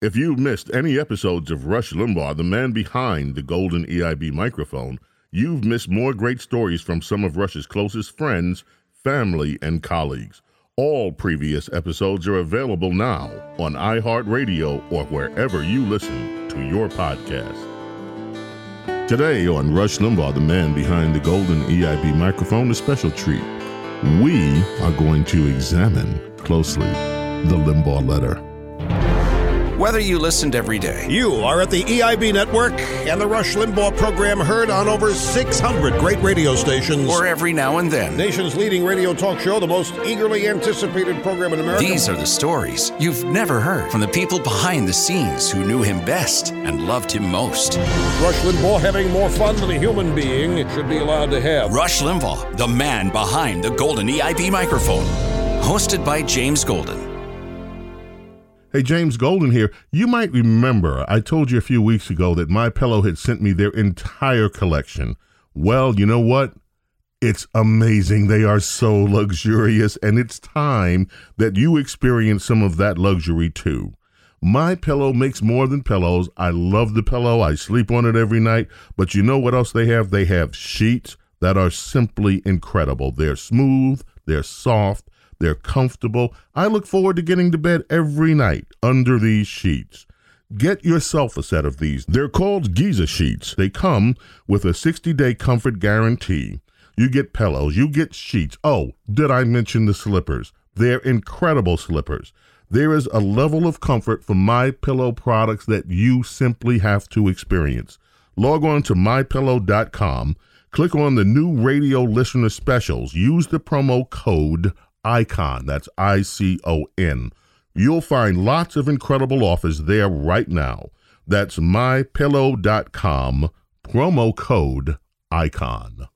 If you've missed any episodes of Rush Limbaugh, the man behind the golden EIB microphone, you've missed more great stories from some of Rush's closest friends, family, and colleagues. All previous episodes are available now on iHeartRadio or wherever you listen to your podcast. Today on Rush Limbaugh, the man behind the golden EIB microphone, a special treat. We are going to examine closely the Limbaugh letter. Whether you listened every day, You are at the EIB network and the Rush Limbaugh program heard on over 600 great radio stations. or every now and then, Nation's leading radio talk show, the most eagerly anticipated program in America. these are the stories you've never heard from the people behind the scenes who knew him best and loved him most. Rush Limbaugh having more fun than a human being should be allowed to have. Rush Limbaugh, the man behind the golden EIB microphone. Hosted by James Golden. Hey, James Golden here. You might remember I told you a few weeks ago that My Pillow had sent me their entire collection. Well, you know what? It's amazing. They are so luxurious, and it's time that you experience some of that luxury too. My Pillow makes more than pillows. I love the pillow. I sleep on it every night. But you know what else they have? They have sheets that are simply incredible. They're smooth, they're soft, they're comfortable. I look forward to getting to bed every night under these sheets. Get yourself a set of these. They're called Giza sheets. They come with a 60 day comfort guarantee. You get pillows, you get sheets. Oh, did I mention the slippers? They're incredible slippers. There is a level of comfort for my pillow products that you simply have to experience. Log on to mypillow.com, click on the new radio listener specials, use the promo code ICON, that's I C O N. You'll find lots of incredible offers there right now. That's mypillow.com, promo code ICON.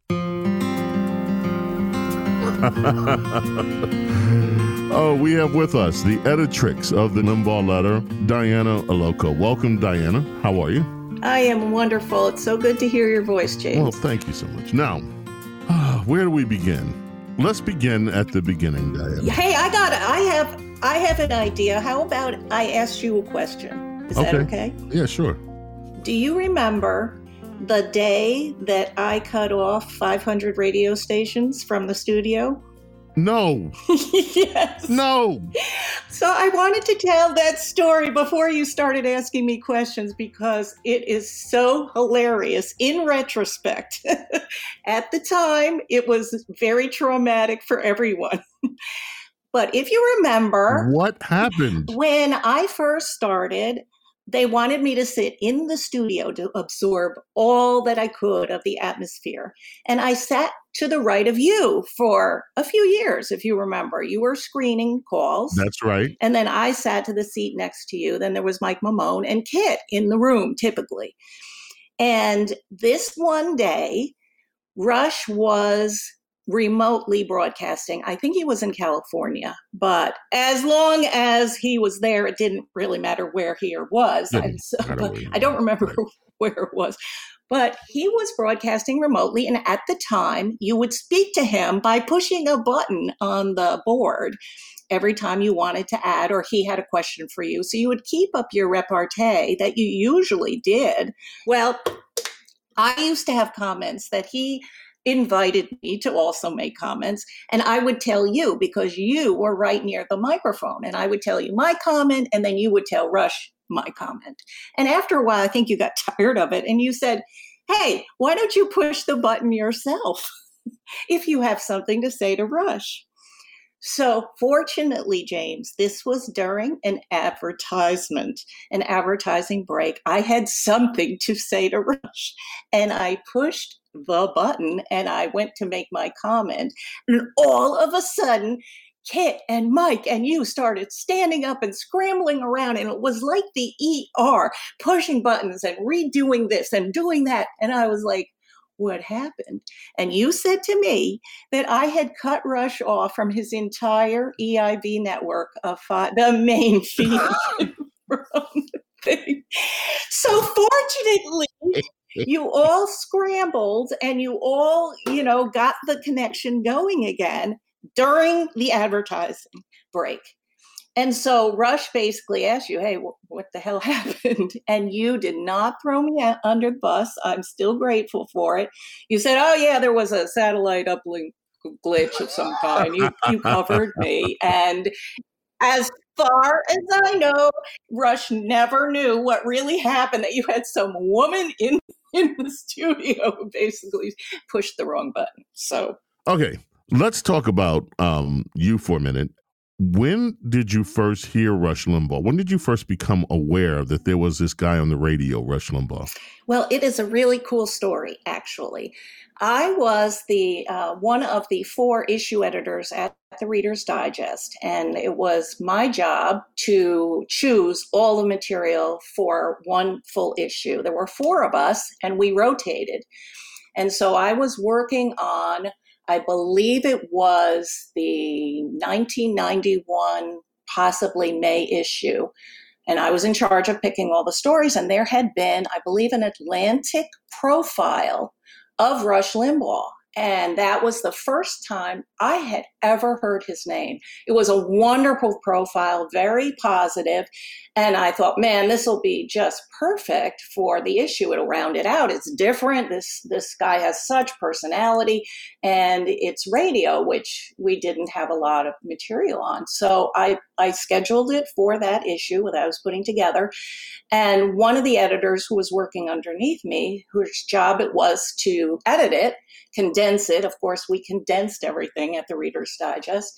oh, we have with us the editrix of the Limbaugh letter, Diana Allocco. Welcome, Diana. How are you? I am wonderful. It's so good to hear your voice, James. Well, thank you so much. Now, where do we begin? Let's begin at the beginning, hey, I got I have I have an idea. How about I ask you a question? Is that okay? Yeah, sure. Do you remember the day that I cut off 500 radio stations from the studio? No, yes. no. So I wanted to tell that story before you started asking me questions because it is so hilarious in retrospect. At the time, it was very traumatic for everyone. but if you remember, What happened? when I first started, they wanted me to sit in the studio to absorb all that I could of the atmosphere. And I sat to the right of you for a few years, if you remember. You were screening calls. That's right. And then I sat to the seat next to you. Then there was Mike Maimone and Kit in the room, typically. And this one day, Rush was remotely broadcasting. I think he was in California, but as long as he was there, it didn't really matter where he or was. And so- but where he I don't remember right. where it was. But he was broadcasting remotely, and at the time, you would speak to him by pushing a button on the board every time you wanted to add or he had a question for you. So you would keep up your repartee that you usually did. Well, I used to have comments that he invited me to also make comments, and I would tell you because you were right near the microphone, and I would tell you my comment, and then you would tell Rush my comment. And after a while, I think you got tired of it, and you said, Hey, why don't you push the button yourself if you have something to say to Rush? So, fortunately, James, this was during an advertisement, an advertising break. I had something to say to Rush, and I pushed the button and I went to make my comment. And all of a sudden, Kit and Mike and you started standing up and scrambling around, and it was like the ER pushing buttons and redoing this and doing that. And I was like, what happened? And you said to me that I had cut Rush off from his entire EIB network of five, the main feed the. So fortunately, you all scrambled and you all, you know, got the connection going again during the advertising break. And so Rush basically asked you, hey, what the hell happened? And you did not throw me under the bus. I'm still grateful for it. You said, oh, yeah, there was a satellite uplink glitch of some kind. You, you covered me. And as far as I know, Rush never knew what really happened, that you had some woman in, in the studio who basically pushed the wrong button. So, okay, let's talk about um, you for a minute. When did you first hear Rush Limbaugh? When did you first become aware that there was this guy on the radio, Rush Limbaugh? Well, it is a really cool story, actually. I was the uh, one of the four issue editors at the Reader's Digest, and it was my job to choose all the material for one full issue. There were four of us, and we rotated. And so I was working on, I believe it was the 1991, possibly May issue. And I was in charge of picking all the stories, and there had been, I believe, an Atlantic profile of Rush Limbaugh. And that was the first time I had ever heard his name. It was a wonderful profile, very positive, and I thought, man, this will be just perfect for the issue. It'll round it out. It's different. This this guy has such personality, and it's radio, which we didn't have a lot of material on. So I I scheduled it for that issue that I was putting together, and one of the editors who was working underneath me, whose job it was to edit it, condense it. Of course, we condensed everything at the Reader's Digest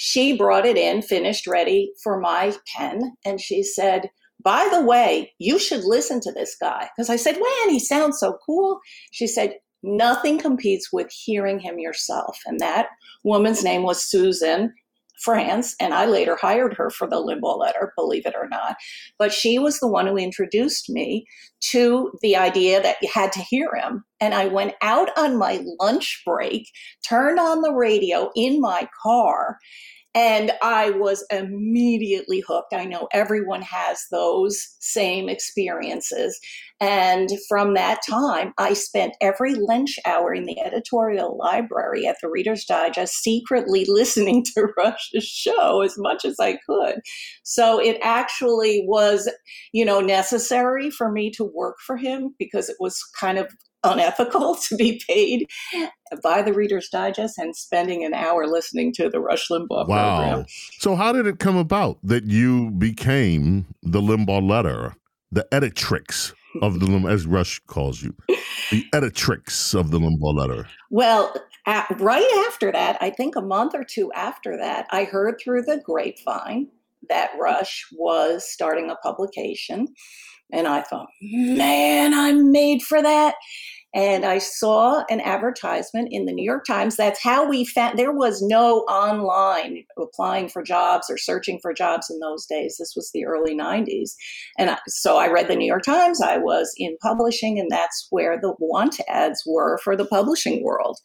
she brought it in, finished, ready for my pen, and she said, by the way, you should listen to this guy. Because I said, man, he sounds so cool. She said, nothing competes with hearing him yourself. And that woman's name was Susan France, and I later hired her for the Limbaugh letter, believe it or not. But she was the one who introduced me to the idea that you had to hear him. And I went out on my lunch break, turned on the radio in my car, and I was immediately hooked. I know everyone has those same experiences. And from that time, I spent every lunch hour in the editorial library at the Reader's Digest secretly listening to Rush's show as much as I could. So it actually was, you know, necessary for me to work for him because it was kind of unethical to be paid by the Reader's Digest and spending an hour listening to the Rush Limbaugh wow. program. So, how did it come about that you became the Limbaugh letter, the editrix of the Limbaugh, as Rush calls you, the editrix of the Limbaugh letter? Well, at, right after that, I think a month or two after that, I heard through the grapevine that Rush was starting a publication. And I thought, man, I'm made for that. And I saw an advertisement in the New York Times. That's how we found there was no online applying for jobs or searching for jobs in those days. This was the early 90s. And so I read the New York Times. I was in publishing, and that's where the want ads were for the publishing world.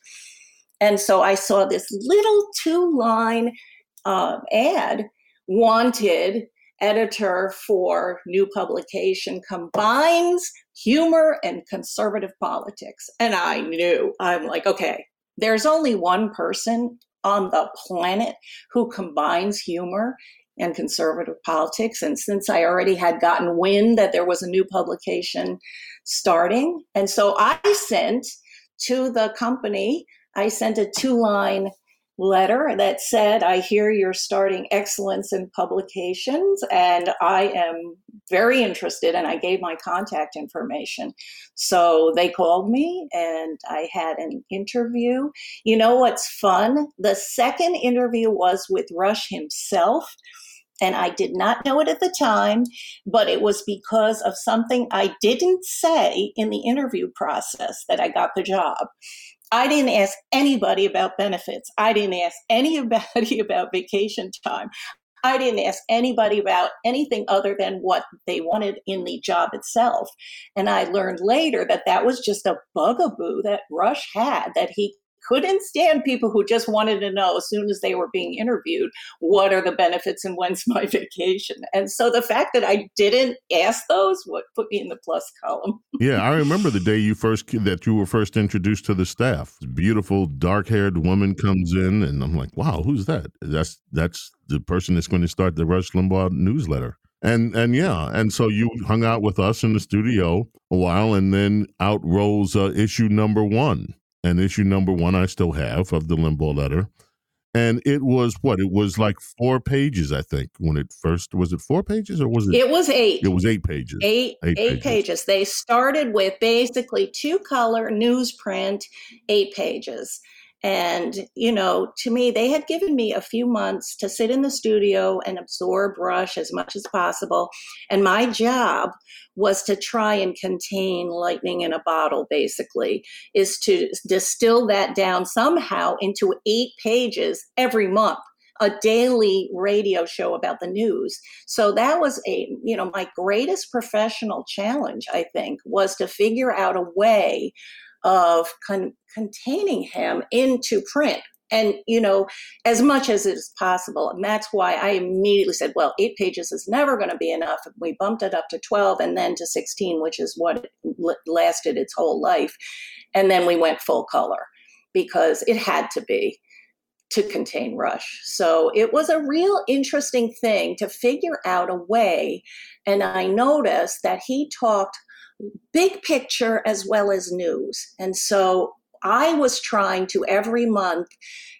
And so I saw this little two line uh, ad wanted editor for new publication combines humor and conservative politics. And I knew, I'm like, okay, there's only one person on the planet who combines humor and conservative politics. And since I already had gotten wind that there was a new publication starting, and so I sent to the company, I sent a two line letter that said, I hear you're starting excellence in publications, and I am very interested. And I gave my contact information. So they called me, and I had an interview. You know what's fun? The second interview was with Rush himself. And I did not know it at the time, but it was because of something I didn't say in the interview process that I got the job. I didn't ask anybody about benefits. I didn't ask anybody about vacation time. I didn't ask anybody about anything other than what they wanted in the job itself. And I learned later that that was just a bugaboo that Rush had, that he couldn't stand people who just wanted to know as soon as they were being interviewed, what are the benefits and when's my vacation? And so the fact that I didn't ask those what put me in the plus column. yeah, I remember the day you first that you were first introduced to the staff. Beautiful dark-haired woman comes in and I'm like, "Wow, who's that?" That's that's the person that's going to start the Rush Limbaugh newsletter. And and yeah, and so you hung out with us in the studio a while, and then out rolls uh, issue number one. And issue number one, I still have of the Limbaugh letter, and it was what it was like four pages, I think, when it first was it four pages or was it? It was eight. It was eight pages. Eight eight, eight pages. pages. They started with basically two color newsprint, eight pages. And, you know, to me, they had given me a few months to sit in the studio and absorb Rush as much as possible. And my job was to try and contain lightning in a bottle, basically, is to distill that down somehow into eight pages every month a daily radio show about the news. So that was a, you know, my greatest professional challenge, I think, was to figure out a way of con- containing him into print. And you know as much as is possible. And that's why i immediately said well eight pages is never going to be enough. And we bumped it up to 12 and then to 16 which is what lasted its whole life. And then we went full color because it had to be to contain rush. So it was a real interesting thing to figure out a way. And i noticed that he talked big picture as well as news. And so I was trying to every month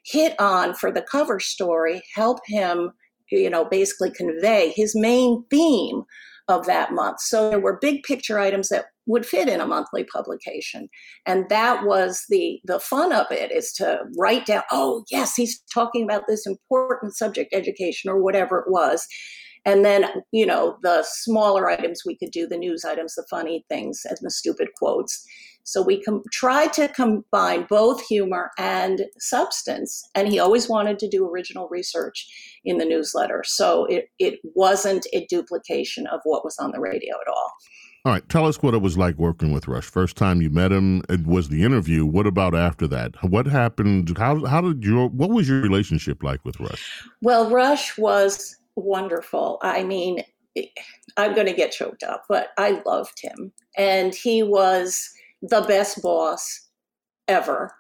hit on for the cover story, help him, you know, basically convey his main theme of that month. So there were big picture items that would fit in a monthly publication. And that was the the fun of it is to write down, oh yes, he's talking about this important subject education or whatever it was. And then, you know, the smaller items we could do, the news items, the funny things, and the stupid quotes. So we com- tried to combine both humor and substance. And he always wanted to do original research in the newsletter. So it, it wasn't a duplication of what was on the radio at all. All right, tell us what it was like working with Rush. First time you met him, it was the interview. What about after that? What happened? How how did your what was your relationship like with Rush? Well, Rush was wonderful. I mean, I'm going to get choked up, but I loved him. And he was the best boss ever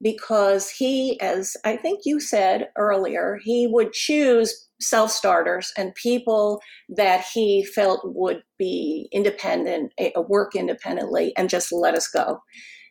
because he, as I think you said earlier, he would choose self starters and people that he felt would be independent, eh, work independently, and just let us go.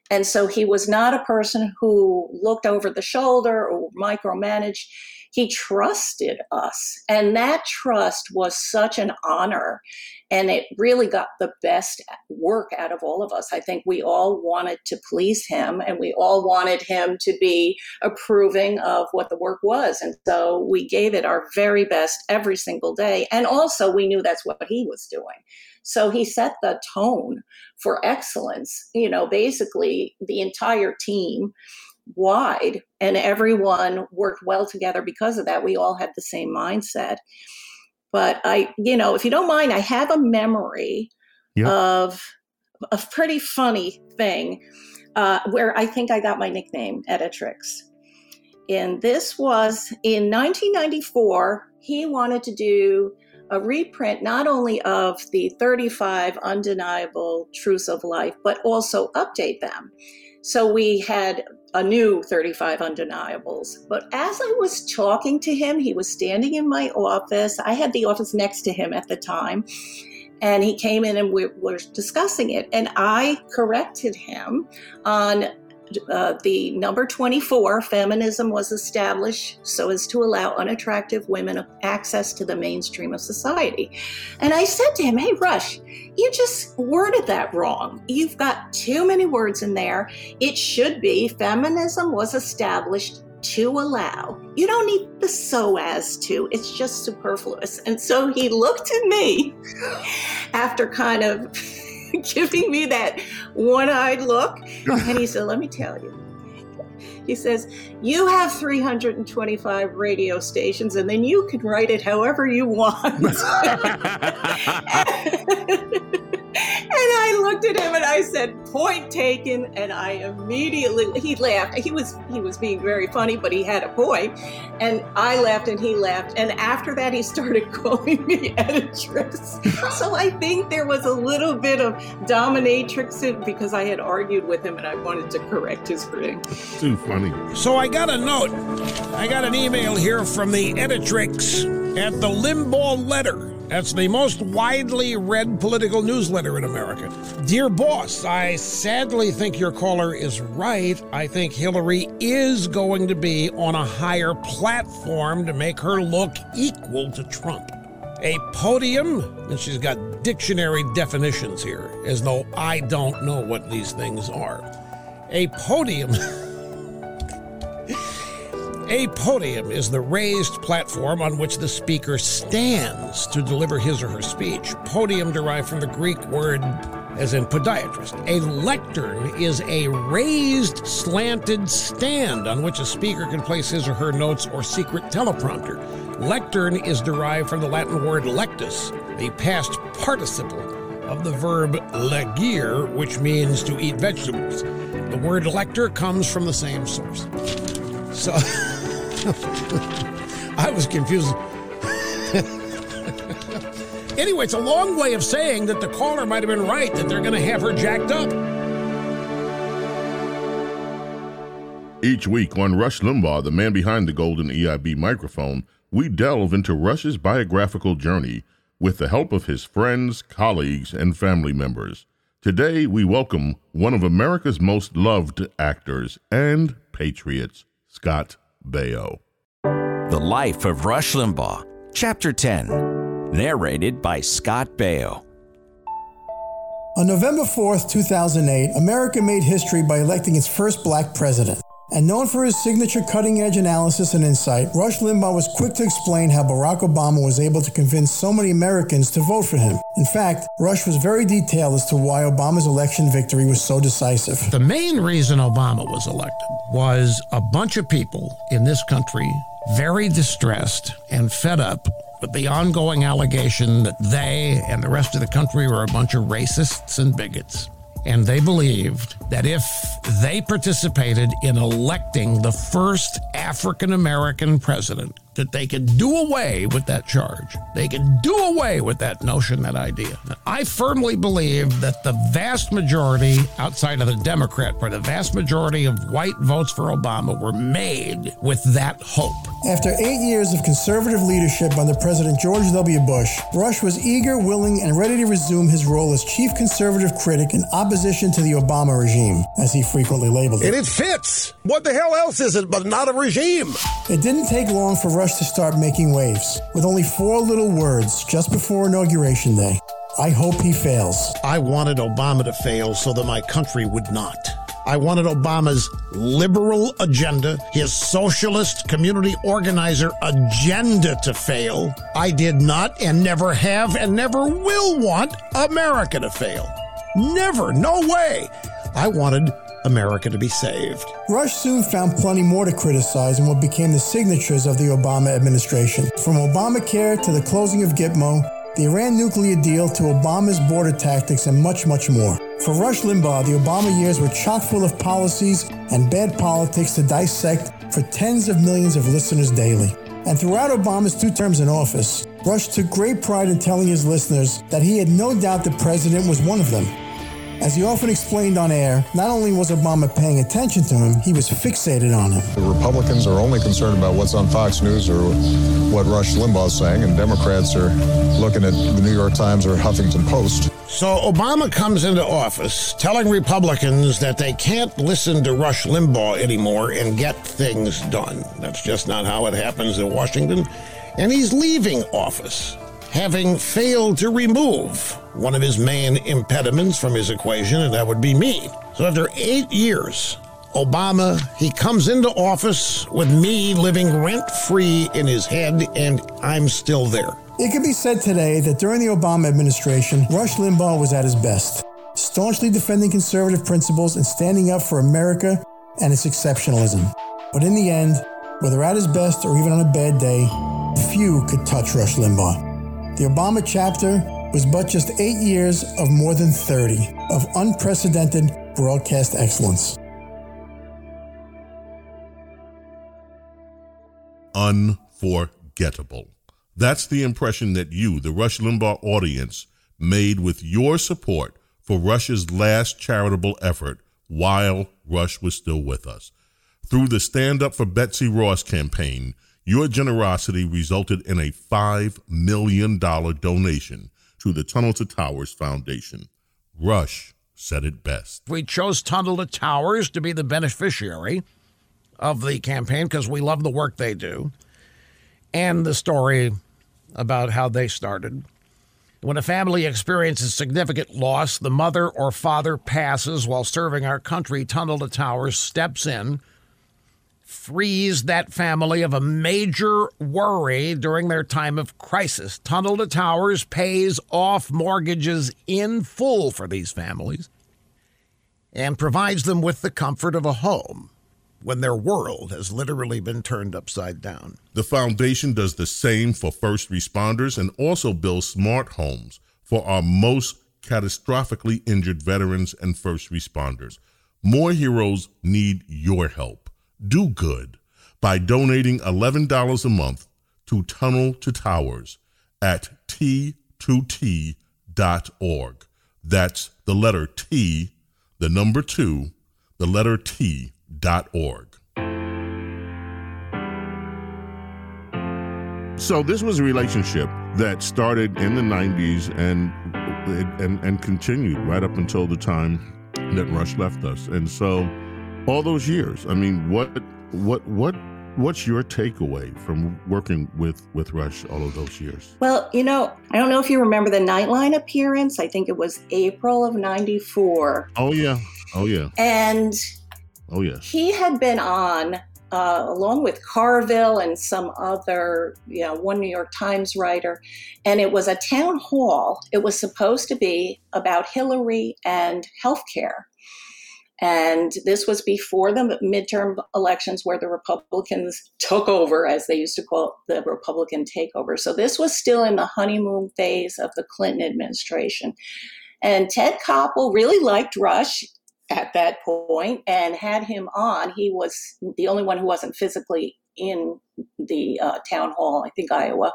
And so he was not a person who looked over the shoulder or micromanaged he trusted us. And that trust was such an honor. And it really got the best work out of all of us. I think we all wanted to please him and we all wanted him to be approving of what the work was. And so we gave it our very best every single day. And also, we knew that's what he was doing. So he set the tone for excellence. You know, basically, the entire team wide and everyone worked well together because of that. We all had the same mindset. But i you know if you don't mind i have a memory yep. of a pretty funny thing uh, where i think i got my nickname editrix. And this was in 1994 he wanted to do a reprint not only of the 35 undeniable truths of life but also update them so we had a new 35 undeniables. But as I was talking to him, he was standing in my office. I had the office next to him at the time. And he came in and we were discussing it. And I corrected him on uh, the number 24, feminism was established so as to allow unattractive women access to the mainstream of society. And I said to him, Hey, Rush, you just worded that wrong. You've got too many words in there. It should be feminism was established to allow. You don't need the so as to, it's just superfluous. And so he looked at me after kind of giving me that one eyed look. And he said, Let me tell you. He says, You have 325 radio stations, and then you can write it however you want. and I looked at him and I said, "Point taken." And I immediately he laughed. He was he was being very funny, but he had a point. And I laughed and he laughed. And after that, he started calling me editress. so I think there was a little bit of dominatrix because I had argued with him and I wanted to correct his thing. Too funny. So I got a note. I got an email here from the editrix at the Limbaugh Letter. That's the most widely read political newsletter in America. Dear boss, I sadly think your caller is right. I think Hillary is going to be on a higher platform to make her look equal to Trump. A podium, and she's got dictionary definitions here, as though I don't know what these things are. A podium. A podium is the raised platform on which the speaker stands to deliver his or her speech. Podium derived from the Greek word as in podiatrist. A lectern is a raised, slanted stand on which a speaker can place his or her notes or secret teleprompter. Lectern is derived from the Latin word lectus, the past participle of the verb legere, which means to eat vegetables. The word lector comes from the same source. So I was confused. anyway, it's a long way of saying that the caller might have been right, that they're going to have her jacked up. Each week on Rush Limbaugh, the man behind the golden EIB microphone, we delve into Rush's biographical journey with the help of his friends, colleagues, and family members. Today, we welcome one of America's most loved actors and patriots, Scott Baio. The Life of Rush Limbaugh, Chapter 10, narrated by Scott Baio. On November 4th, 2008, America made history by electing its first black president. And known for his signature cutting edge analysis and insight, Rush Limbaugh was quick to explain how Barack Obama was able to convince so many Americans to vote for him. In fact, Rush was very detailed as to why Obama's election victory was so decisive. The main reason Obama was elected was a bunch of people in this country very distressed and fed up with the ongoing allegation that they and the rest of the country were a bunch of racists and bigots. And they believed that if they participated in electing the first African American president, that they can do away with that charge. They can do away with that notion, that idea. I firmly believe that the vast majority, outside of the Democrat Party, the vast majority of white votes for Obama were made with that hope. After eight years of conservative leadership under President George W. Bush, Rush was eager, willing, and ready to resume his role as chief conservative critic in opposition to the Obama regime, as he frequently labeled it. And it fits. What the hell else is it but not a regime? It didn't take long for To start making waves, with only four little words just before Inauguration Day. I hope he fails. I wanted Obama to fail so that my country would not. I wanted Obama's liberal agenda, his socialist community organizer agenda to fail. I did not and never have and never will want America to fail. Never, no way. I wanted America to be saved. Rush soon found plenty more to criticize in what became the signatures of the Obama administration. From Obamacare to the closing of Gitmo, the Iran nuclear deal to Obama's border tactics, and much, much more. For Rush Limbaugh, the Obama years were chock full of policies and bad politics to dissect for tens of millions of listeners daily. And throughout Obama's two terms in office, Rush took great pride in telling his listeners that he had no doubt the president was one of them. As he often explained on air, not only was Obama paying attention to him, he was fixated on him. The Republicans are only concerned about what's on Fox News or what Rush Limbaugh's saying, and Democrats are looking at the New York Times or Huffington Post. So Obama comes into office telling Republicans that they can't listen to Rush Limbaugh anymore and get things done. That's just not how it happens in Washington. And he's leaving office, having failed to remove one of his main impediments from his equation, and that would be me. So after eight years, Obama, he comes into office with me living rent free in his head, and I'm still there. It can be said today that during the Obama administration, Rush Limbaugh was at his best, staunchly defending conservative principles and standing up for America and its exceptionalism. But in the end, whether at his best or even on a bad day, few could touch Rush Limbaugh. The Obama chapter was but just eight years of more than 30 of unprecedented broadcast excellence. Unforgettable. That's the impression that you, the Rush Limbaugh audience, made with your support for Rush's last charitable effort while Rush was still with us. Through the Stand Up for Betsy Ross campaign, your generosity resulted in a $5 million donation to the Tunnel to Towers Foundation. Rush said it best. We chose Tunnel to Towers to be the beneficiary of the campaign because we love the work they do and the story about how they started. When a family experiences significant loss, the mother or father passes while serving our country, Tunnel to Towers steps in, frees that family of a major worry during their time of crisis. Tunnel to Towers pays off mortgages in full for these families and provides them with the comfort of a home when their world has literally been turned upside down. The foundation does the same for first responders and also builds smart homes for our most catastrophically injured veterans and first responders. More heroes need your help. Do good by donating $11 a month to Tunnel to Towers at T2T.org. That's the letter T, the number two, the letter T org. So this was a relationship that started in the 90s and and and continued right up until the time that Rush left us. And so all those years, I mean, what what what what's your takeaway from working with with Rush all of those years? Well, you know, I don't know if you remember the Nightline appearance. I think it was April of 94. Oh yeah. Oh yeah. And Oh, yeah, He had been on, uh, along with Carville and some other, you know, one New York Times writer, and it was a town hall. It was supposed to be about Hillary and healthcare. And this was before the midterm elections where the Republicans took over, as they used to call it, the Republican takeover. So this was still in the honeymoon phase of the Clinton administration. And Ted Koppel really liked Rush at that point and had him on. He was the only one who wasn't physically in the uh, town hall, I think Iowa,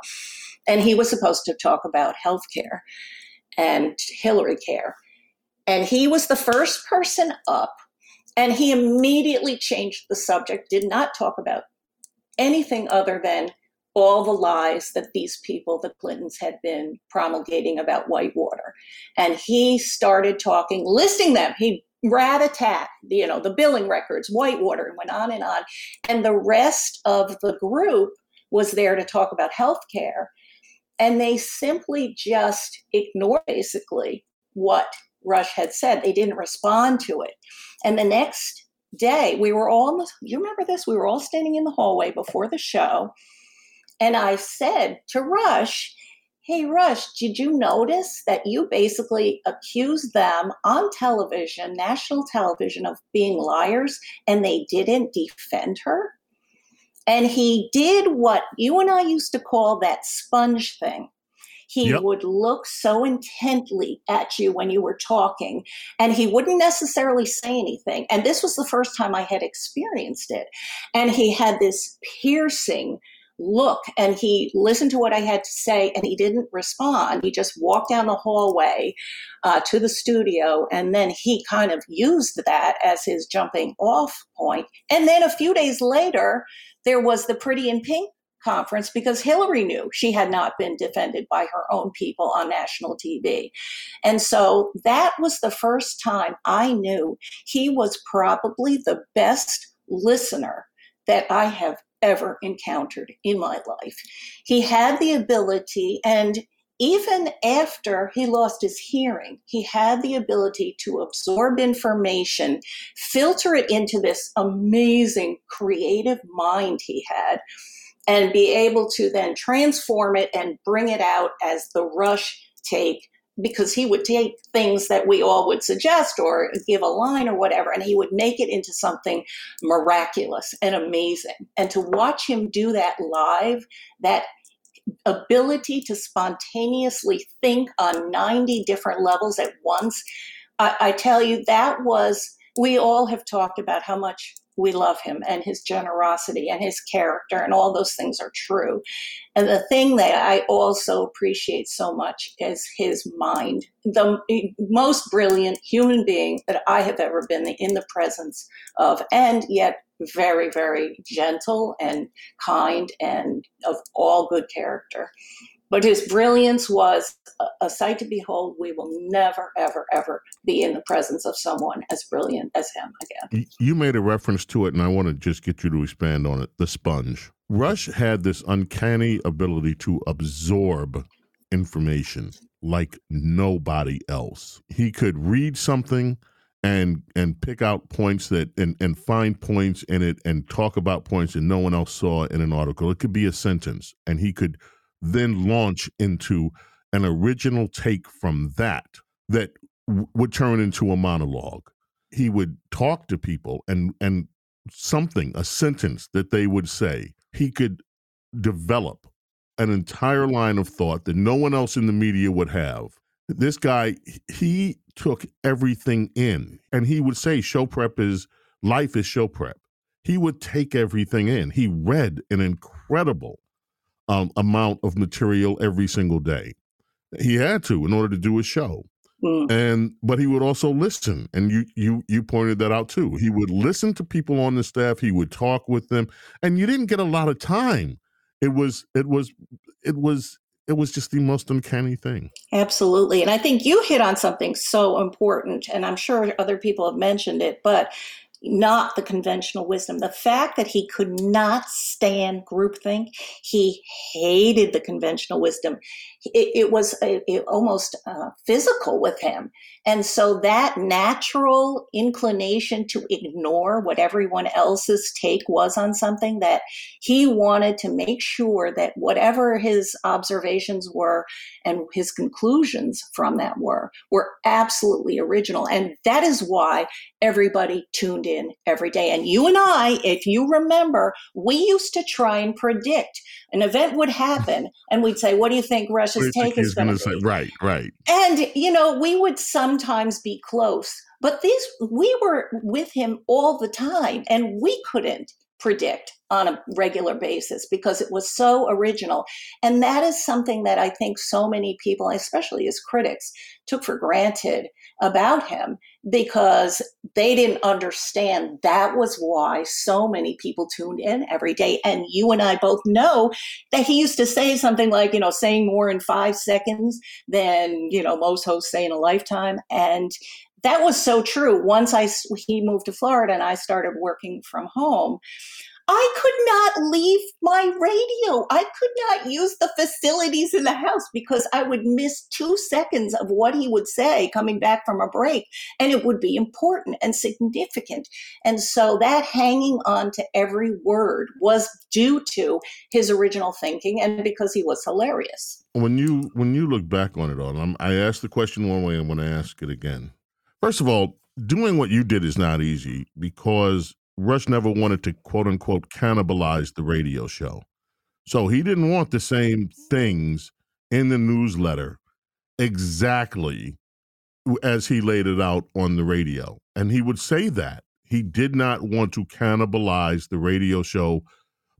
and he was supposed to talk about health care and Hillary care. And he was the first person up, and he immediately changed the subject, did not talk about anything other than all the lies that these people, the Clintons, had been promulgating about Whitewater. And he started talking, listing them. He rat attack, you know, the billing records, Whitewater, and went on and on. And the rest of the group was there to talk about healthcare. And they simply just ignored basically what Rush had said. They didn't respond to it. And the next day, we were all, in the, you remember this? We were all standing in the hallway before the show. And I said to Rush, Hey, Rush, did you notice that you basically accused them on television, national television, of being liars and they didn't defend her? And he did what you and I used to call that sponge thing. He yep. would look so intently at you when you were talking, and he wouldn't necessarily say anything. And this was the first time I had experienced it. And he had this piercing, look and he listened to what I had to say and he didn't respond. He just walked down the hallway uh, to the studio and then he kind of used that as his jumping off point. And then a few days later, there was the Pretty in Pink conference because Hillary knew she had not been defended by her own people on national TV. And so that was the first time I knew he was probably the best listener that I have ever encountered in my life. He had the ability, and even after he lost his hearing, he had the ability to absorb information, filter it into this amazing creative mind he had, and be able to then transform it and bring it out as the rush take because he would take things that we all would suggest or give a line or whatever, and he would make it into something miraculous and amazing. And to watch him do that live, that ability to spontaneously think on 90 different levels at once, I, I tell you, that was, we all have talked about how much we love him and his generosity and his character, and all those things are true. And the thing that I also appreciate so much is his mind, the eh, most brilliant human being that I have ever been in the presence of, and yet very, very gentle and kind and of all good character. But his brilliance was a sight to behold. We will never, ever, ever be in the presence of someone as brilliant as him again. You made a reference to it, and I want to just get you to expand on it the sponge. Rush had this uncanny ability to absorb information like nobody else. He could read something and and pick out points that and and find points in it and talk about points that no one else saw in an article. It could be a sentence, and he could then launch into an original take from that that w- would turn into a monologue. He would talk to people and and something, a sentence that they would say, he could develop an entire line of thought that no one else in the media would have. This guy, he took everything in and he would say show prep is life is show prep. He would take everything in. He read an incredible um, amount of material every single day. He had to in order to do his show. Mm. And but he would also listen, and you you you pointed that out too. He would listen to people on the staff. He would talk with them, and you didn't get a lot of time. It was it was it was it was just the most uncanny thing. Absolutely. And I think you hit on something so important, and I'm sure other people have mentioned it, but not the conventional wisdom. The fact that he could not stand groupthink, he hated the conventional wisdom. It, it was it almost uh, physical with him. And so that natural inclination to ignore what everyone else's take was on something that he wanted to make sure that whatever his observations were and his conclusions from that were, were absolutely original. And that is why everybody tuned in every day. And you and I, if you remember, we used to try and predict an event would happen and we'd say, what do you think Rush's take is going to be? Right, right. And, you know, we would sometimes be close, but these, we were with him all the time and we couldn't predict on a regular basis because it was so original. And that is something that I think so many people, especially as critics, took for granted about him because they didn't understand that was why so many people tuned in every day. And you and I both know that he used to say something like, you know, saying more in five seconds than, you know, most hosts say in a lifetime. And that was so true. Once I he moved to Florida and I started working from home, I could not leave my radio. I could not use the facilities in the house because I would miss two seconds of what he would say coming back from a break. And it would be important and significant. And so that hanging on to every word was due to his original thinking and because he was hilarious. When you when you look back on it all, I'm, I asked the question one way and want to ask it again. First of all, doing what you did is not easy because Rush never wanted to quote unquote cannibalize the radio show. So he didn't want the same things in the newsletter exactly as he laid it out on the radio. And he would say that. He did not want to cannibalize the radio show,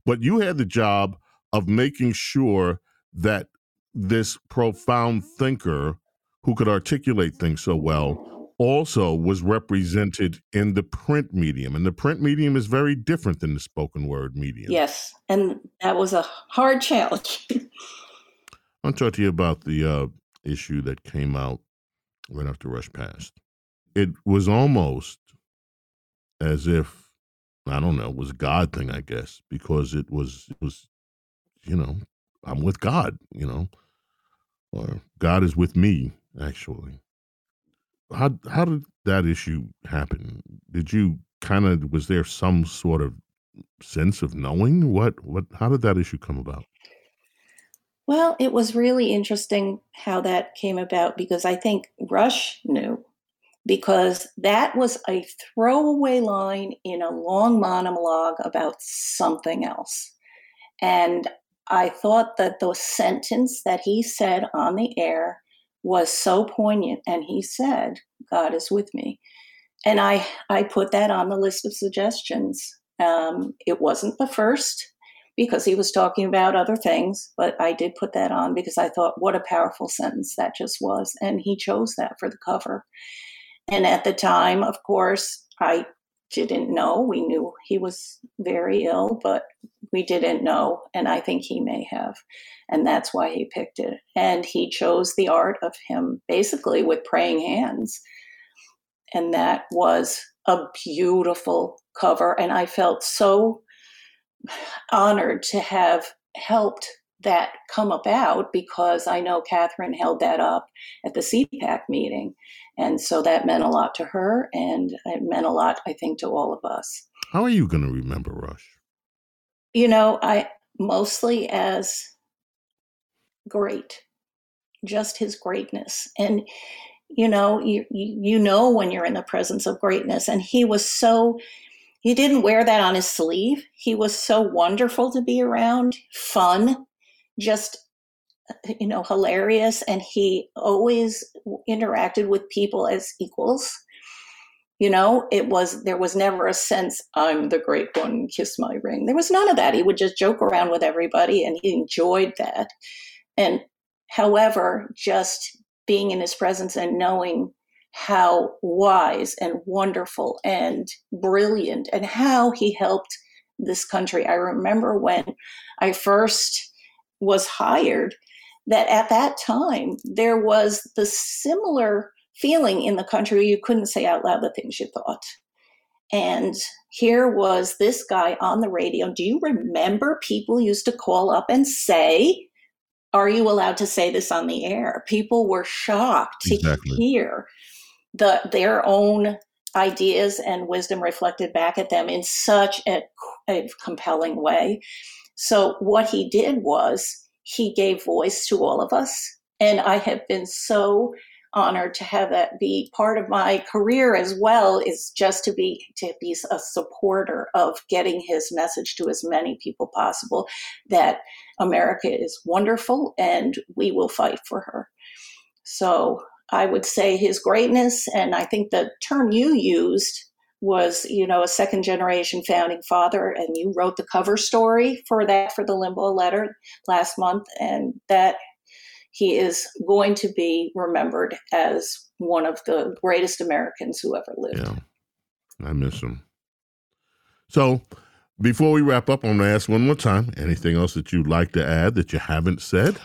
but you had the job of making sure that this profound thinker who could articulate things so well also was represented in the print medium. And the print medium is very different than the spoken word medium. Yes. And that was a hard challenge. I'll talk to you about the uh, issue that came out right after Rush passed. It was almost as if, I don't know, it was a God thing, I guess, because it was, it was, you know, I'm with God, you know, or God is with me, actually how how did that issue happen? Did you kind of was there some sort of sense of knowing what what how did that issue come about? Well, it was really interesting how that came about because I think Rush knew because that was a throwaway line in a long monologue about something else. And I thought that the sentence that he said on the air was so poignant. And he said, God is with me. And I, I put that on the list of suggestions. Um, it wasn't the first because he was talking about other things, but I did put that on because I thought, what a powerful sentence that just was. And he chose that for the cover. And at the time, of course, I didn't know. We knew he was very ill, but we didn't know. And I think he may have. And that's why he picked it. And he chose the art of him basically with praying hands. And that was a beautiful cover. And I felt so honored to have helped that come about because I know Kathryn held that up at the CPAC meeting. And so that meant a lot to her, and it meant a lot, I think, to all of us. How are you going to remember Rush? You know, I mostly as great, just his greatness. And, you know, you, you know when you're in the presence of greatness. And he was so, he didn't wear that on his sleeve. He was so wonderful to be around, fun, just uh, you know, hilarious, and he always interacted with people as equals. You know, it was there was never a sense I'm the great one, kiss my ring. There was none of that. He would just joke around with everybody, and he enjoyed that. And however, just being in his presence and knowing how wise and wonderful and brilliant and how he helped this country. I remember when I first was hired that at that time there was the similar feeling in the country you couldn't say out loud the things you thought. And here was this guy on the radio. Do you remember people used to call up and say, Are you allowed to say this on the air? People were shocked exactly. to hear the their own ideas and wisdom reflected back at them in such a, a compelling way. So what he did was he gave voice to all of us. And I have been so honored to have that be part of my career as well is just to be to be a supporter of getting his message to as many people possible that America is wonderful and we will fight for her. So I would say his greatness and I think the term you used was you know a second generation founding father and you wrote the cover story for that for the Limbaugh letter last month and that he is going to be remembered as one of the greatest americans who ever lived. Yeah. I miss him. So before we wrap up i'm going to ask one more time anything else that you'd like to add that you haven't said?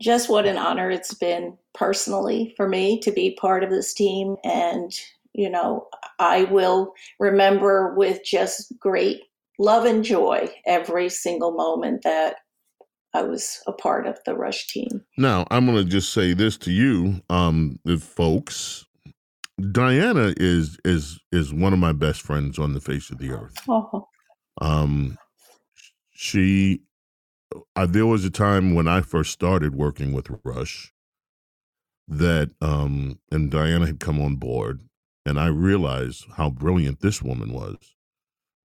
Just what an honor it's been personally for me to be part of this team and you know, I will remember with just great love and joy every single moment that I was a part of the Rush team. Now, I'm going to just say this to you, um, folks. Diana is is is one of my best friends on the face of the earth. Oh. Um, she, uh, there was a time when I first started working with Rush that, um, and Diana had come on board, and I realized how brilliant this woman was.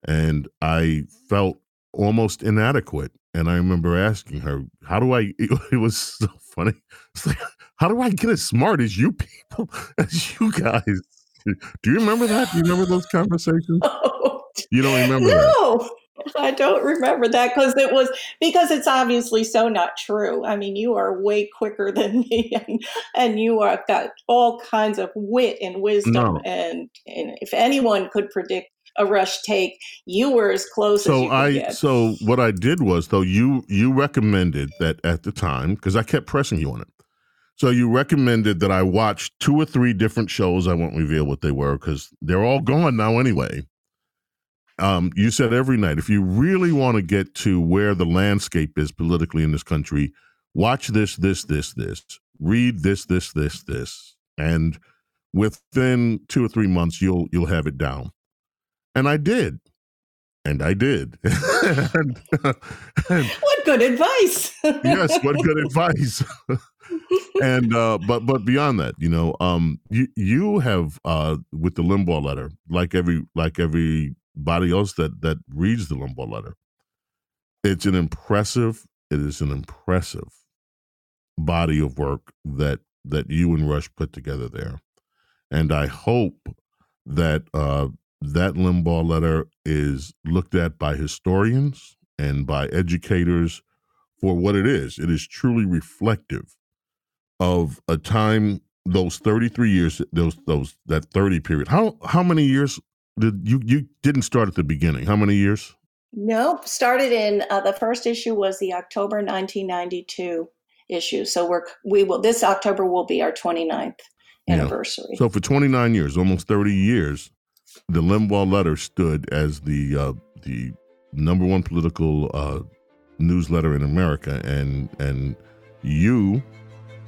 And I felt almost inadequate. And I remember asking her, How do I? It, was so funny. It's like, How do I get as smart as you people, as you guys? Do you remember that? Do you remember those conversations? Oh, you don't remember no. that? I don't remember that because it was because it's obviously so not true. I mean, you are way quicker than me, and and you are got all kinds of wit and wisdom. No. And, and if anyone could predict a rush take, you were as close. So as I get. so I so what I did was though you you recommended that at the time because I kept pressing you on it. So you recommended that I watch two or three different shows. I won't reveal what they were because they're all gone now anyway um, you said every night, if you really want to get to where the landscape is politically in this country, watch this, this, this, this, read this, this, this, this, and within two or three months, you'll you'll have it down. And I did, and I did. and, and, what good advice! yes, what good advice. and uh, but but beyond that, you know, um, you you have uh, with the Limbaugh letter, like every like everybody else that that reads the Limbaugh letter. It's an impressive it is an impressive body of work that that you and Rush put together there, and I hope that uh, that Limbaugh letter is looked at by historians and by educators for what it is. It is truly reflective of a time those 33 years those those that 30 period. How how many years did you you didn't start at the beginning? How many years? Nope. Started in uh, the first issue was the October 1992 issue. So we're we will this October will be our 29th anniversary. Yeah. So for 29 years, almost 30 years, the Limbaugh letter stood as the uh, the number one political uh, newsletter in America, and and you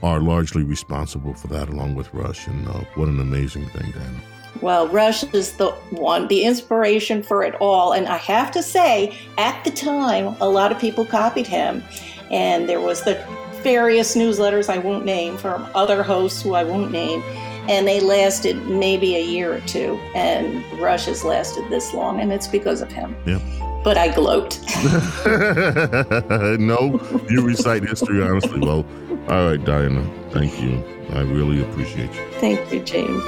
are largely responsible for that, along with Rush. And uh, what an amazing thing, Dan. Well, Rush is the one, the inspiration for it all. And I have to say, at the time, a lot of people copied him. And there was the various newsletters I won't name from other hosts who I won't name. And they lasted maybe a year or two. And Rush has lasted this long, and it's because of him. Yeah. But I gloat. no, you recite history honestly. Well, all right, Diana. Thank you. I really appreciate you. Thank you, James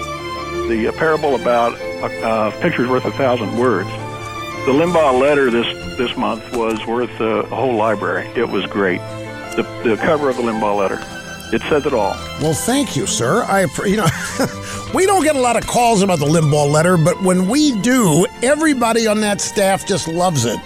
the uh, parable about a uh, picture's worth a thousand words. The Limbaugh letter this this month was worth uh, a whole library. It was great. The the cover of the Limbaugh letter. It says it all. Well, thank you, sir. I you know we don't get a lot of calls about the Limbaugh letter, but when we do, everybody on that staff just loves it.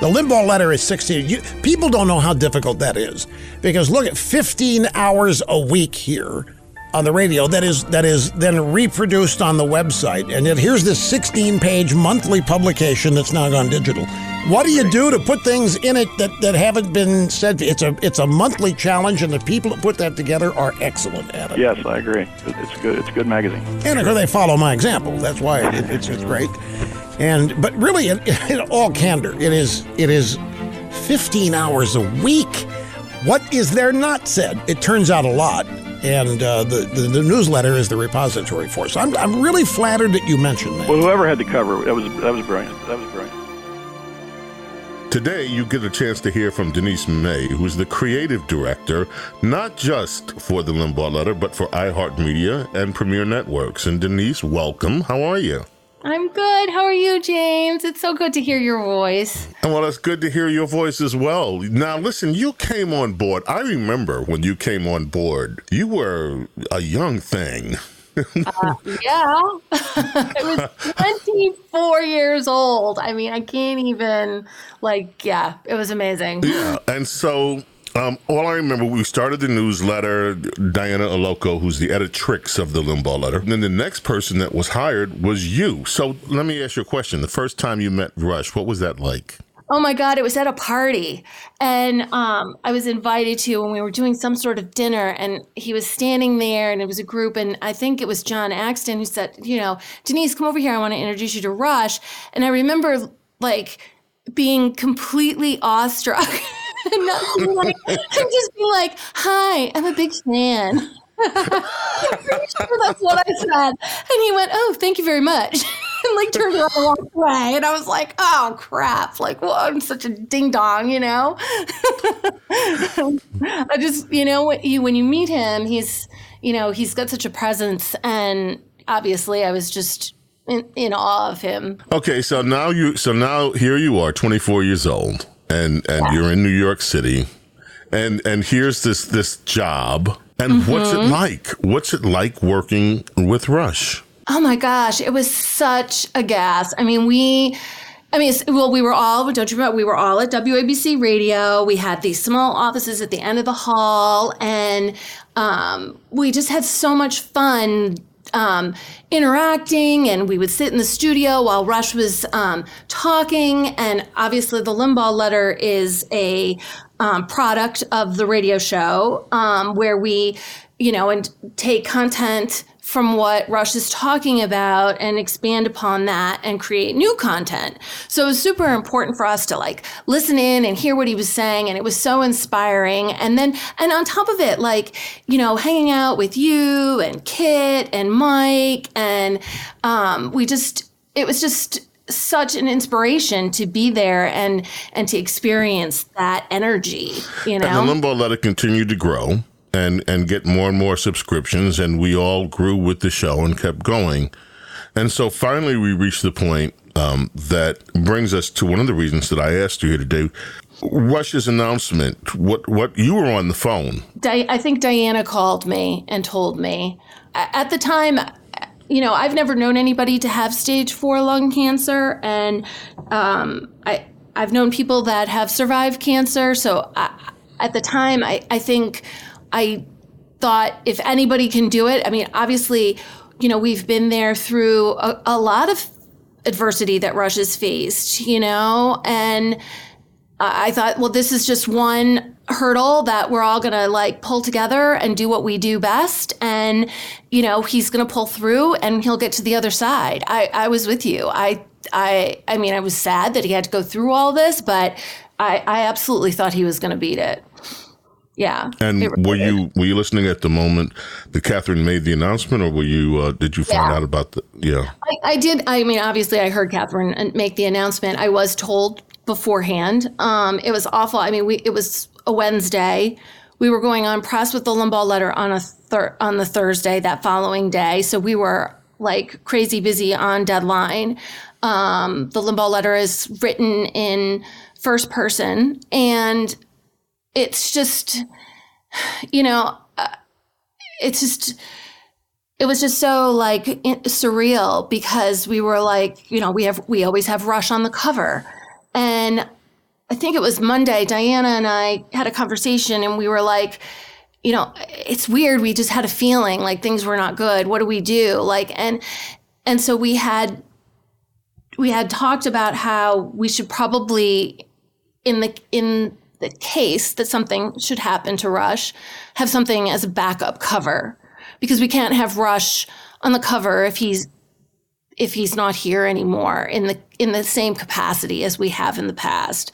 The Limbaugh letter is 16. You, people don't know how difficult that is because look at 15 hours a week here on the radio that is that is then reproduced on the website. And yet here's this 16-page monthly publication that's now gone digital. What do you do to put things in it that, that haven't been said? It's a it's a monthly challenge, and the people that put that together are excellent at it. Yes, I agree. It's good. It's a good magazine. And of course, they follow my example. That's why it, it's it's great. And but really, in, in all candor, it is it is 15 hours a week. What is there not said? It turns out a lot and uh, the, the, the newsletter is the repository for. So I'm I'm really flattered that you mentioned that. Well, whoever had the cover, that was that was brilliant. That was brilliant. Today, you get a chance to hear from Denise Mei, who's the creative director, not just for the Limbaugh Letter, but for iHeartMedia and Premiere Networks. And Denise, welcome. How are you? I'm good. How are you, James? It's so good to hear your voice. And well, it's good to hear your voice as well. Now, listen, you came on board. I remember when you came on board, you were a young thing. Uh, yeah. I was 24 years old. I mean, I can't even, like, yeah, it was amazing. Yeah. And so um, all I remember, we started the newsletter. Diana Allocco, who's the editrix of the Limbaugh letter. And then the next person that was hired was you. So let me ask you a question. The first time you met Rush, what was that like? Oh my God, it was at a party. And um, I was invited to when we were doing some sort of dinner, and he was standing there, and it was a group. And I think it was John Axton who said, You know, Denise, come over here. I want to introduce you to Rush. And I remember like being completely awestruck. and not being like, just be like, "Hi, I'm a big fan." sure that's what I said. And he went, "Oh, thank you very much," and like turned around and walked away. And I was like, "Oh crap! Like, well, I'm such a ding dong, you know." I just, you know, when you when you meet him, he's, you know, he's got such a presence, and obviously, I was just in, in awe of him. Okay, so now you, so now here you are, 24 years old and and yeah. you're in New York City, and and here's this this job, and mm-hmm. what's it like? What's it like working with Rush? Oh my gosh, it was such a gas. I mean, we. I mean, well, we were all, don't you remember, we were all at WABC Radio. We had these small offices at the end of the hall, and um, we just had so much fun um, interacting, and we would sit in the studio while Rush was um, talking. And obviously, the Limbaugh letter is a um, product of the radio show um, where we, you know, and take content from what Rush is talking about and expand upon that and create new content. So it was super important for us to like listen in and hear what he was saying. And it was so inspiring. And then, and on top of it, like, you know, hanging out with you and Kit and Mike. And um, we just, it was just such an inspiration to be there and and to experience that energy. You know, and the Limbaugh letter continued to grow and and get more and more subscriptions, and we all grew with the show and kept going. And so finally, we reached the point um, that brings us to one of the reasons that I asked you here today. Rush's announcement. What? What? You were on the phone. Di- I think Diana called me and told me. At the time, you know, I've never known anybody to have stage four lung cancer, and um, I I've known people that have survived cancer. So I, at the time, I, I think I thought if anybody can do it, I mean, obviously, you know, we've been there through a, a lot of adversity that Rush has faced, you know, and I thought, well, this is just one hurdle that we're all going to like pull together and do what we do best. And, you know, he's going to pull through and he'll get to the other side. I, I was with you. I, I, I mean, I was sad that he had to go through all this, but I, I absolutely thought he was going to beat it. Yeah. And were you were you listening at the moment that Kathryn made the announcement, or were you uh, did you find yeah. out about the? Yeah, I, I, did. I mean, obviously, I heard Kathryn make the announcement. I was told beforehand. Um, it was awful. I mean, we it was a Wednesday. We were going on press with the Limbaugh letter on a thir- on the Thursday that following day. So we were like crazy busy on deadline. Um, the Limbaugh letter is written in first person, and it's just, you know, uh, it's just it was just so like surreal because we were like you know we have we always have rush on the cover and I think it was Monday, Diana and I had a conversation and we were like, you know, it's weird. We just had a feeling like things were not good. What do we do? Like, and, and so we had, we had talked about how we should probably, in the, in the case that something should happen to Rush, have something as a backup cover because we can't have Rush on the cover if he's if he's not here anymore in the in the same capacity as we have in the past.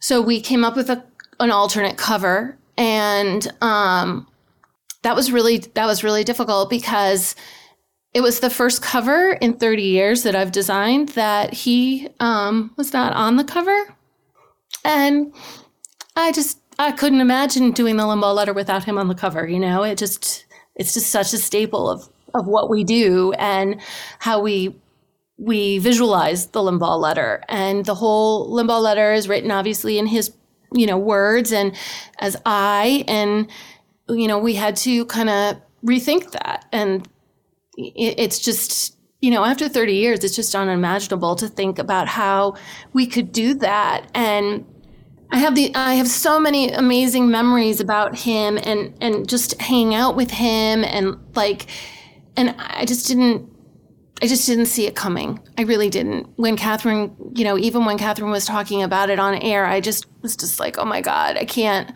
So we came up with a, an alternate cover, and um, that was really that was really difficult because it was the first cover in 30 years that I've designed that he um, was not on the cover, and I just I couldn't imagine doing the Limbaugh letter without him on the cover. You know, it just it's just such a staple of of what we do and how we we visualize the Limbaugh letter. And the whole Limbaugh letter is written obviously in his, you know, words and as I and you know, we had to kind of rethink that. And it's just, you know, after 30 years, it's just unimaginable to think about how we could do that. And I have the I have so many amazing memories about him and and just hanging out with him and like and I just didn't I just didn't see it coming. I really didn't. When Kathryn, you know, even when Kathryn was talking about it on air, I just was just like, oh my God, I can't,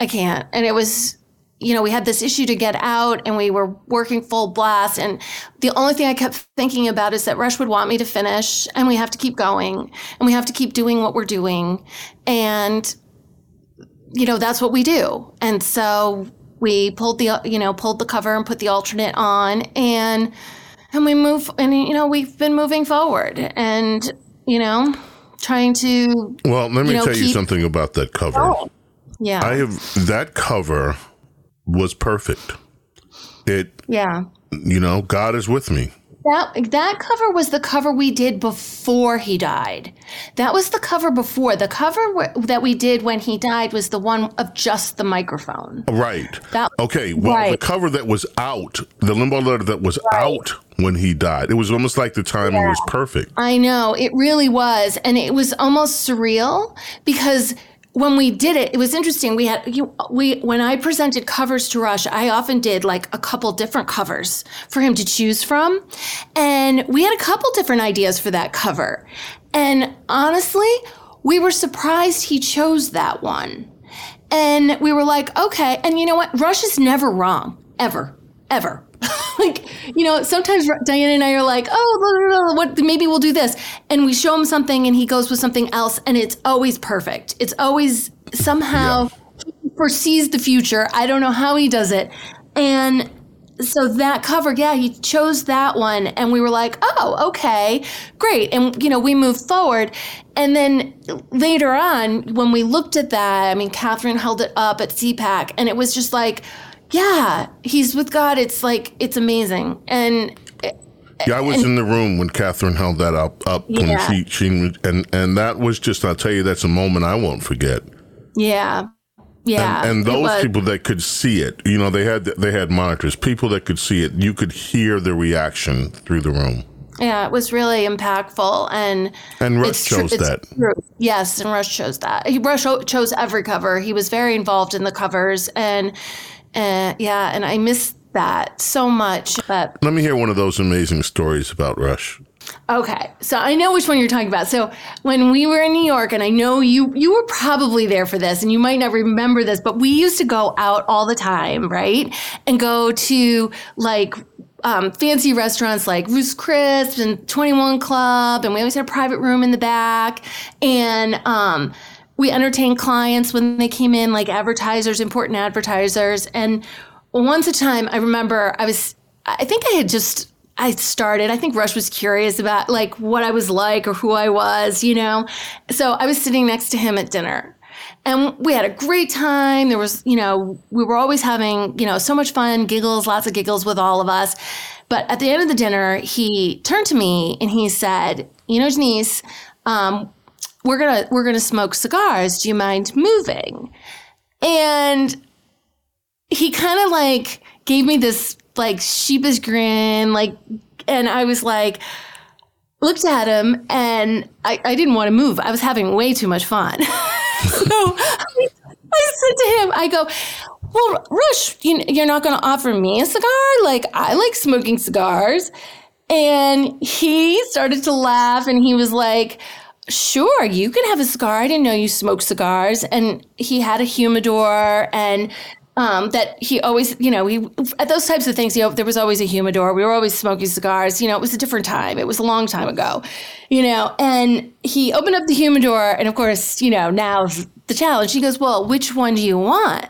I can't. And it was, you know, we had this issue to get out and we were working full blast. And the only thing I kept thinking about is that Rush would want me to finish and we have to keep going and we have to keep doing what we're doing. And, you know, that's what we do. And so we pulled the you know pulled the cover and put the alternate on and and we move and you know we've been moving forward and you know trying to well let me you know, tell you something about that cover yeah i have that cover was perfect it yeah you know god is with me that that cover was the cover we did before he died. That was the cover before. The cover w- that we did when he died was the one of just the microphone. Right. That, okay. Well, right. the cover that was out, the Limbaugh letter that was right. out when he died, it was almost like the timing yeah. was perfect. I know it really was, and it was almost surreal because when we did it, it was interesting. We had you, we when I presented covers to Rush, I often did like a couple different covers for him to choose from, and we had a couple different ideas for that cover. And honestly, we were surprised he chose that one. And we were like, okay. And you know what? Rush is never wrong, ever, ever. like, you know, sometimes Diana and I are like, oh, what, maybe we'll do this. And we show him something and he goes with something else and it's always perfect. It's always somehow yeah. foresees the future. I don't know how he does it. And so that cover, yeah, he chose that one. And we were like, oh, okay, great. And, you know, we moved forward. And then later on, when we looked at that, I mean, Kathryn held it up at CPAC and it was just like, yeah, he's with God. It's like, it's amazing. And yeah, I was and, in the room when Kathryn held that up, up Yeah. she, she, and, and that was just, I'll tell you, that's a moment I won't forget. yeah. Yeah. and, and those people that could see it, you know, they had they had monitors. People that could see it, you could hear the reaction through the room. Yeah, it was really impactful, and And Rush chose it's that. true. Yes, and Rush chose that. He Rush o- chose every cover. He was very involved in the covers, and uh, yeah, and I miss that so much. But Let me hear one of those amazing stories about Rush. okay, so I know which one you're talking about. So when we were in New York, and I know you you were probably there for this, and you might not remember this, but we used to go out all the time, right, and go to like um, fancy restaurants like Roost Crisp and 21 Club, and we always had a private room in the back. And um, we entertained clients when they came in, like advertisers, important advertisers. And once a time, I remember I was, I think I had just, I started, I think Rush was curious about like what I was like or who I was, you know? So I was sitting next to him at dinner and we had a great time. There was, you know, we were always having, you know, so much fun, giggles, lots of giggles with all of us. But at the end of the dinner, he turned to me and he said, "You know, Denise, um, we're gonna we're gonna smoke cigars. Do you mind moving?" And he kind of like gave me this like sheepish grin, like, and I was like, looked at him, and I, I didn't want to move. I was having way too much fun. so I, I said to him, I go, well, Rush, you, you're not going to offer me a cigar? Like, I like smoking cigars. And he started to laugh and he was like, Sure, you can have a cigar. I didn't know you smoked cigars. And he had a humidor and um, that he always, you know, he at those types of things, you know, there was always a humidor. We were always smoking cigars. You know, it was a different time. It was a long time ago, you know. And he opened up the humidor, and of course, you know, now the challenge. He goes, "Well, which one do you want?"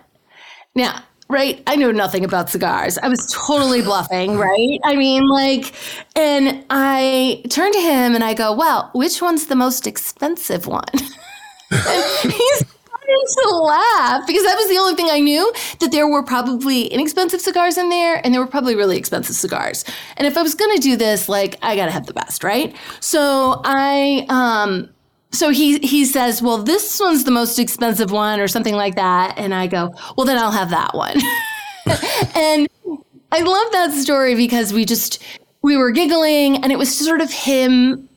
Now, right? I know nothing about cigars. I was totally bluffing, right? I mean, like, and I turned to him and I go, "Well, which one's the most expensive one?" and he's to laugh because that was the only thing I knew that there were probably inexpensive cigars in there and there were probably really expensive cigars. And if I was going to do this, like I got to have the best, right? So I um so he he says, "Well, this one's the most expensive one or something like that." And I go, "Well, then I'll have that one." and I love that story because we just we were giggling and it was sort of him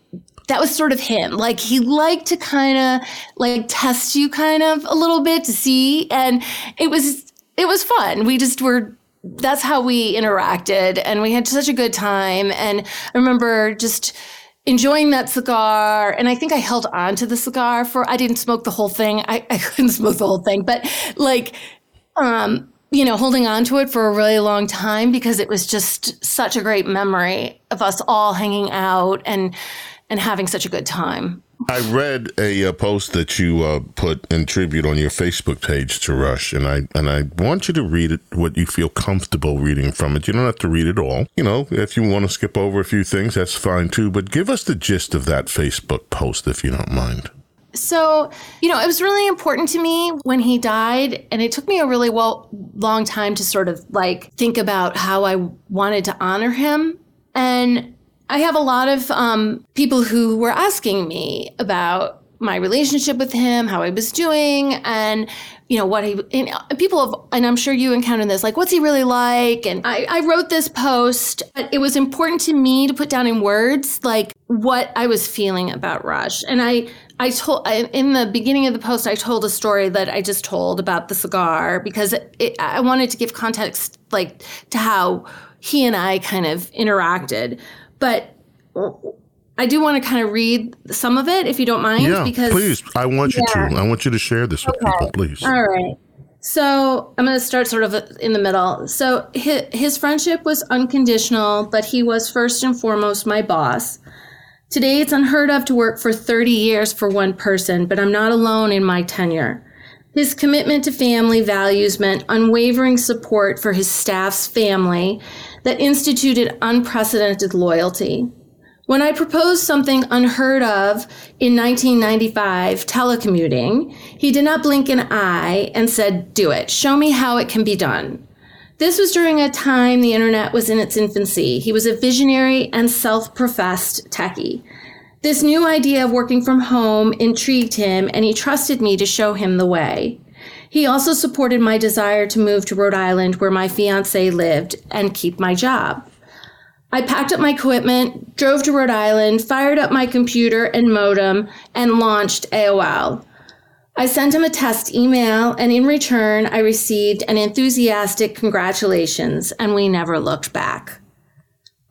that was sort of him. Like he liked to kind of like test you kind of a little bit to see and it was it was fun. We just were that's how we interacted and we had such a good time and I remember just enjoying that cigar and i think i held on to the cigar for i didn't smoke the whole thing. I, I couldn't smoke the whole thing but like um you know holding on to it for a really long time because it was just such a great memory of us all hanging out and and having such a good time I read a uh, post that you uh, put in tribute on your Facebook page to Rush, and I and I want you to read it what you feel comfortable reading from it. You don't have to read it all. You know, if you want to skip over a few things, that's fine too. But give us the gist of that Facebook post, if you don't mind. So, you know, it was really important to me when he died, and it took me a really well, long time to sort of like think about how I wanted to honor him. And I have a lot of um, people who were asking me about my relationship with him, how I was doing, and you know what he. And people have, and I'm sure you encountered this, like, what's he really like? And I, I wrote this post, but it was important to me to put down in words like what I was feeling about Rush, and I. I told I, in the beginning of the post, I told a story that I just told about the cigar because it, it, I wanted to give context, like to how he and I kind of interacted. But I do want to kind of read some of it, if you don't mind, Yeah, because please. I want you Yeah. to. I want you to share this with people, please. all right. So I'm going to start sort of in the middle. So his, his friendship was unconditional, but he was first and foremost my boss. Today, it's unheard of to work for 30 years for one person, but I'm not alone in my tenure. His commitment to family values meant unwavering support for his staff's family that instituted unprecedented loyalty. When I proposed something unheard of in 1995, telecommuting, he did not blink an eye and said, Do it. Show me how it can be done. This was during a time the internet was in its infancy. He was a visionary and self professed techie. This new idea of working from home intrigued him, and he trusted me to show him the way. He also supported my desire to move to Rhode Island, where my fiance lived, and keep my job. I packed up my equipment, drove to Rhode Island, fired up my computer and modem, and launched AOL. I sent him a test email, and in return, I received an enthusiastic congratulations, and we never looked back.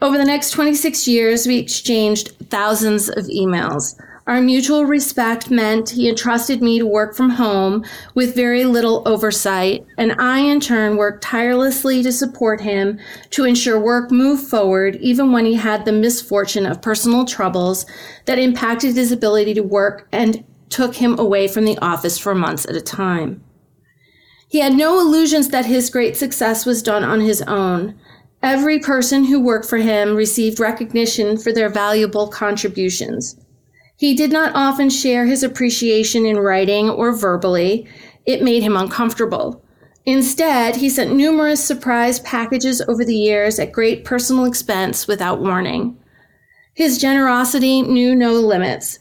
Over the next 26 years, we exchanged thousands of emails. Our mutual respect meant he entrusted me to work from home with very little oversight, and I, in turn, worked tirelessly to support him to ensure work moved forward, even when he had the misfortune of personal troubles that impacted his ability to work and took him away from the office for months at a time. He had no illusions that his great success was done on his own. Every person who worked for him received recognition for their valuable contributions. He did not often share his appreciation in writing or verbally. It made him uncomfortable. Instead, he sent numerous surprise packages over the years at great personal expense without warning. His generosity knew no limits.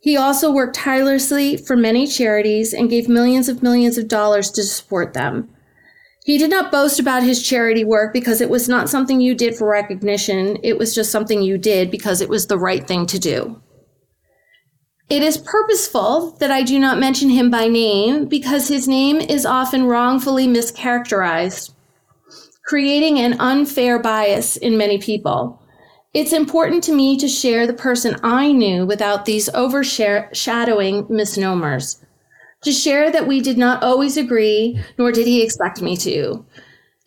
He also worked tirelessly for many charities and gave millions of millions of dollars to support them. He did not boast about his charity work because it was not something you did for recognition. It was just something you did because it was the right thing to do. It is purposeful that I do not mention him by name because his name is often wrongfully mischaracterized, creating an unfair bias in many people. It's important to me to share the person I knew without these overshadowing misnomers to share that we did not always agree, nor did he expect me to.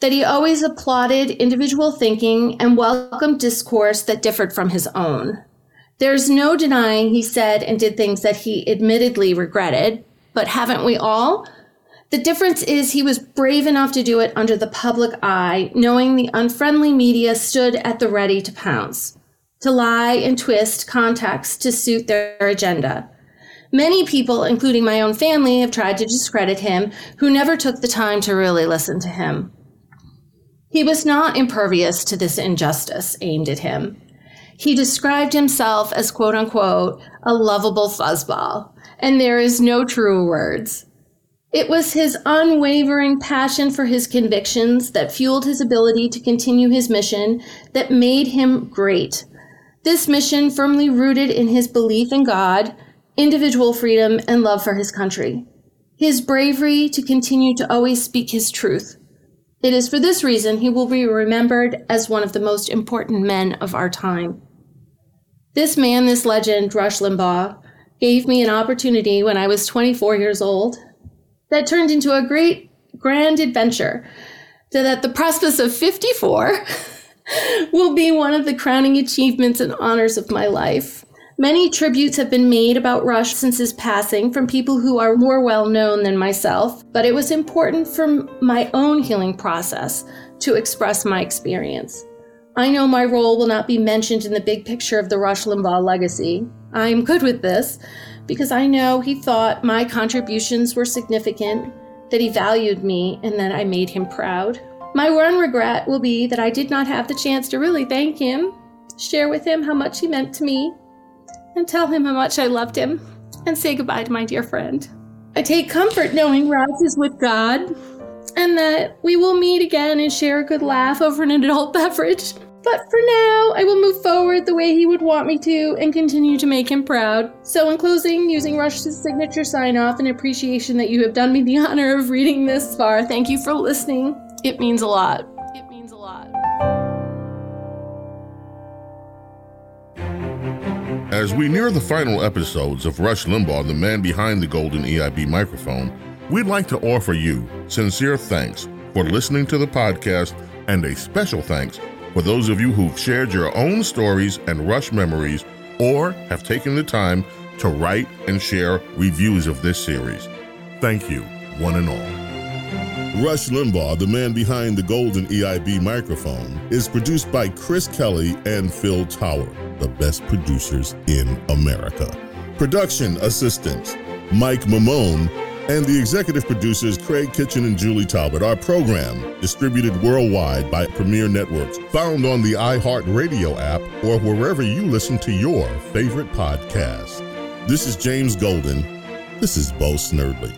That he always applauded individual thinking and welcomed discourse that differed from his own. There's no denying he said and did things that he admittedly regretted, but haven't we all? The difference is he was brave enough to do it under the public eye, knowing the unfriendly media stood at the ready to pounce, to lie and twist context to suit their agenda. Many people, including my own family, have tried to discredit him, who never took the time to really listen to him. He was not impervious to this injustice aimed at him. He described himself as quote unquote a lovable fuzzball, and there is no truer words. It was his unwavering passion for his convictions that fueled his ability to continue his mission that made him great. This mission firmly rooted in his belief in God, individual freedom, and love for his country. His bravery to continue to always speak his truth. It is for this reason he will be remembered as one of the most important men of our time. This man, this legend, Rush Limbaugh, gave me an opportunity when I was 24 years old that turned into a great, grand adventure So that at the precipice of 54 will be one of the crowning achievements and honors of my life. Many tributes have been made about Rush since his passing from people who are more well known than myself, but it was important for my own healing process to express my experience. I know my role will not be mentioned in the big picture of the Rush Limbaugh legacy. I'm good with this because I know he thought my contributions were significant, that he valued me, and that I made him proud. My one regret will be that I did not have the chance to really thank him, share with him how much he meant to me, and tell him how much I loved him, and say goodbye to my dear friend. I take comfort knowing Rush is with God, and that we will meet again and share a good laugh over an adult beverage. But for now, I will move forward the way he would want me to and continue to make him proud. So, in closing, using Rush's signature sign off and appreciation that you have done me the honor of reading this far, thank you for listening. It means a lot. It means a lot. As we near the final episodes of Rush Limbaugh, the man behind the golden EIB microphone, we'd like to offer you sincere thanks for listening to the podcast and a special thanks for those of you who've shared your own stories and Rush memories or have taken the time to write and share reviews of this series. Thank you. one and all. Rush Limbaugh, the man behind the golden EIB microphone, is produced by Chris Kelly and Phil Tower, the best producers in America. Production assistants Mike Maimone and the executive producers Craig Kitchen and Julie Talbot. Our program distributed worldwide by Premiere Networks, found on the iHeartRadio app or wherever you listen to your favorite podcast. This is James Golden. This is Bo Snerdley.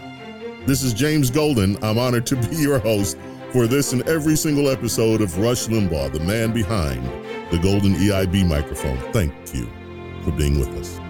This is James Golden. I'm honored to be your host for this and every single episode of Rush Limbaugh, the man behind the golden EIB microphone. Thank you for being with us.